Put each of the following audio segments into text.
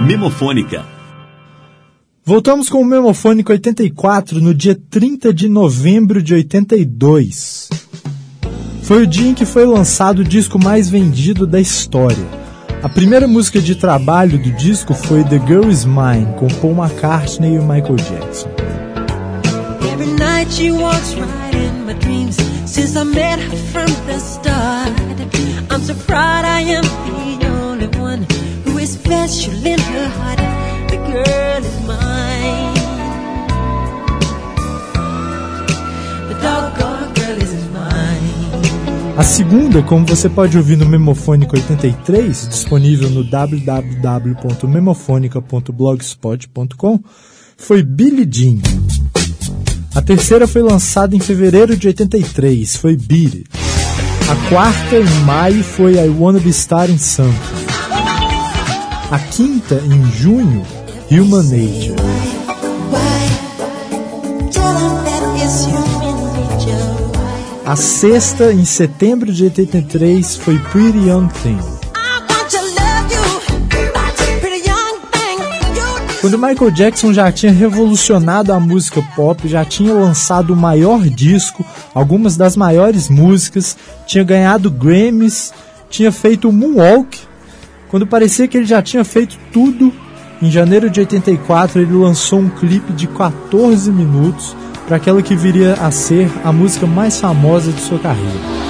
Memofônica. Voltamos com o Memofônico 84 no dia 30 de novembro de 82. Foi o dia em que foi lançado o disco mais vendido da história. A primeira música de trabalho do disco foi The Girl Is Mine, com Paul McCartney e Michael Jackson. Every night she walks right in my dreams Since I met her from the start I'm so proud I am the only one in her heart The girl is mine The doggone girl is mine A segunda, como você pode ouvir no Memofônica 83, disponível no www.memofonica.blogspot.com, foi Billie Jean. A terceira foi lançada em fevereiro de 83, foi It. A quarta, em maio, foi I Wanna Be Starting Something. A quinta, em junho, Human Nature. A sexta, em setembro de 83, foi Pretty Young Thing. Quando Michael Jackson já tinha revolucionado a música pop, já tinha lançado o maior disco, algumas das maiores músicas, tinha ganhado Grammys, tinha feito Moonwalk. Quando parecia que ele já tinha feito tudo, em janeiro de 84 ele lançou um clipe de 14 minutos para aquela que viria a ser a música mais famosa de sua carreira.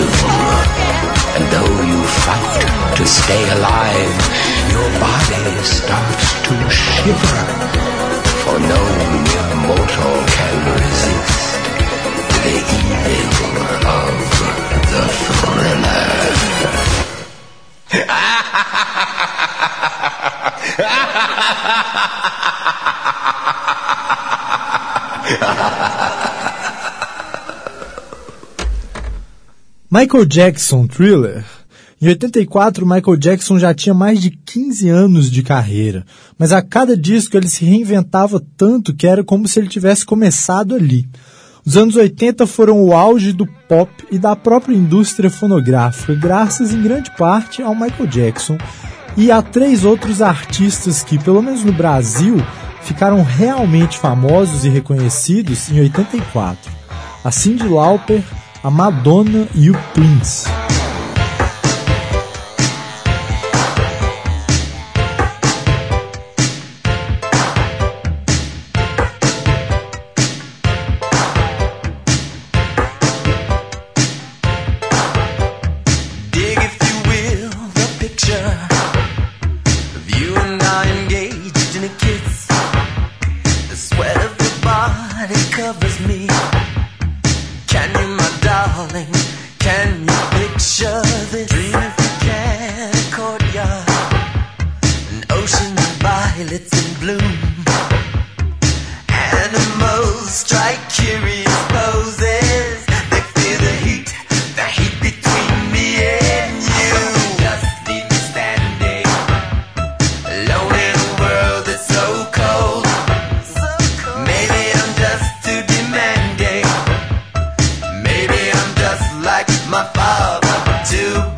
And though you fight to stay alive, your body starts to shiver, for no mere mortal can resist the evil of the thriller. Michael Jackson Thriller. Em 84, Michael Jackson já tinha mais de 15 anos de carreira, mas a cada disco ele se reinventava tanto que era como se ele tivesse começado ali. Os anos 80 foram o auge do pop e da própria indústria fonográfica, graças em grande parte ao Michael Jackson e a três outros artistas que, pelo menos no Brasil, ficaram realmente famosos e reconhecidos em 84. A Cyndi Lauper, a Madonna e o Prince. above, number two.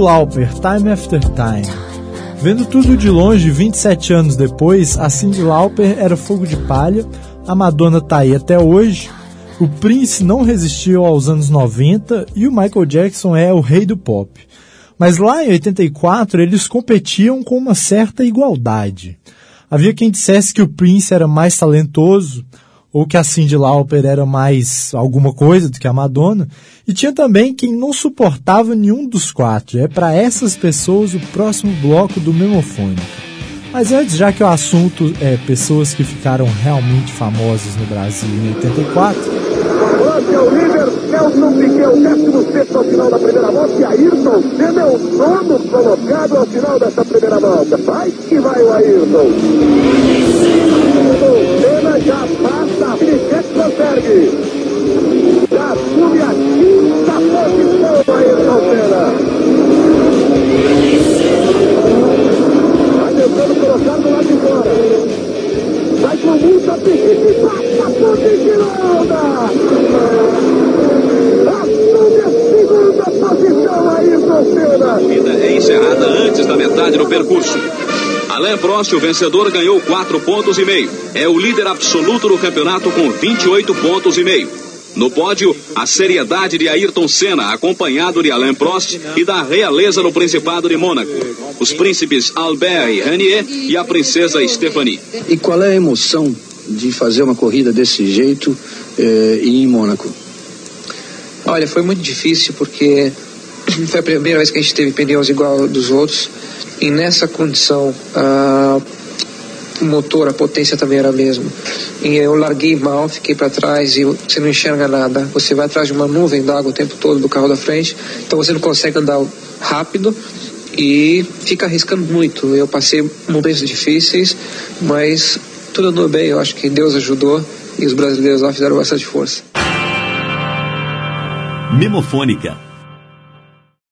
Lauper, Time After Time. Vendo tudo de longe, 27 anos depois, a Cyndi Lauper era fogo de palha, a Madonna tá aí até hoje, o Prince não resistiu aos anos 90 e o Michael Jackson é o rei do pop. Mas lá em 84 eles competiam com uma certa igualdade. Havia quem dissesse que o Prince era mais talentoso, ou que a Cyndi Lauper era mais alguma coisa do que a Madonna, e tinha também quem não suportava nenhum dos quatro. É para essas pessoas o próximo bloco do Memofônica. Mas antes, já que o assunto é pessoas que ficaram realmente famosas no Brasil em 84, Volante é o Nelson Piquet, o décimo sexto ao final da primeira volta, e Ayrton Senna é o nono colocado ao final dessa primeira volta. Vai que vai o Ayrton. O Senna já passa, Piquet consegue. Já assume a quinta posição, Ayrton Senna. Vai tentando colocar do lado de fora. Vai com muita pique, passa por Girolda. Assume a segunda posição aí, Senna. corrida é encerrada antes da metade do percurso. Alain Prost, o vencedor, ganhou 4 pontos e meio. É o líder absoluto do campeonato com 28 pontos e meio. No pódio, a seriedade de Ayrton Senna, acompanhado de Alain Prost e da realeza do Principado de Mônaco. Os príncipes Albert e Renier e a princesa Stephanie. E qual é a emoção de fazer uma corrida desse jeito eh, em Mônaco? Olha, foi muito difícil porque foi a primeira vez que a gente teve pneus igual dos outros. E nessa condição, ah, o motor, a potência também era a mesma. E eu larguei mal, fiquei para trás e você não enxerga nada. Você vai atrás de uma nuvem d'água o tempo todo do carro da frente, então você não consegue andar rápido e fica arriscando muito. Eu passei momentos difíceis, mas tudo andou bem. Eu acho que Deus ajudou e os brasileiros lá fizeram bastante força. Memofônica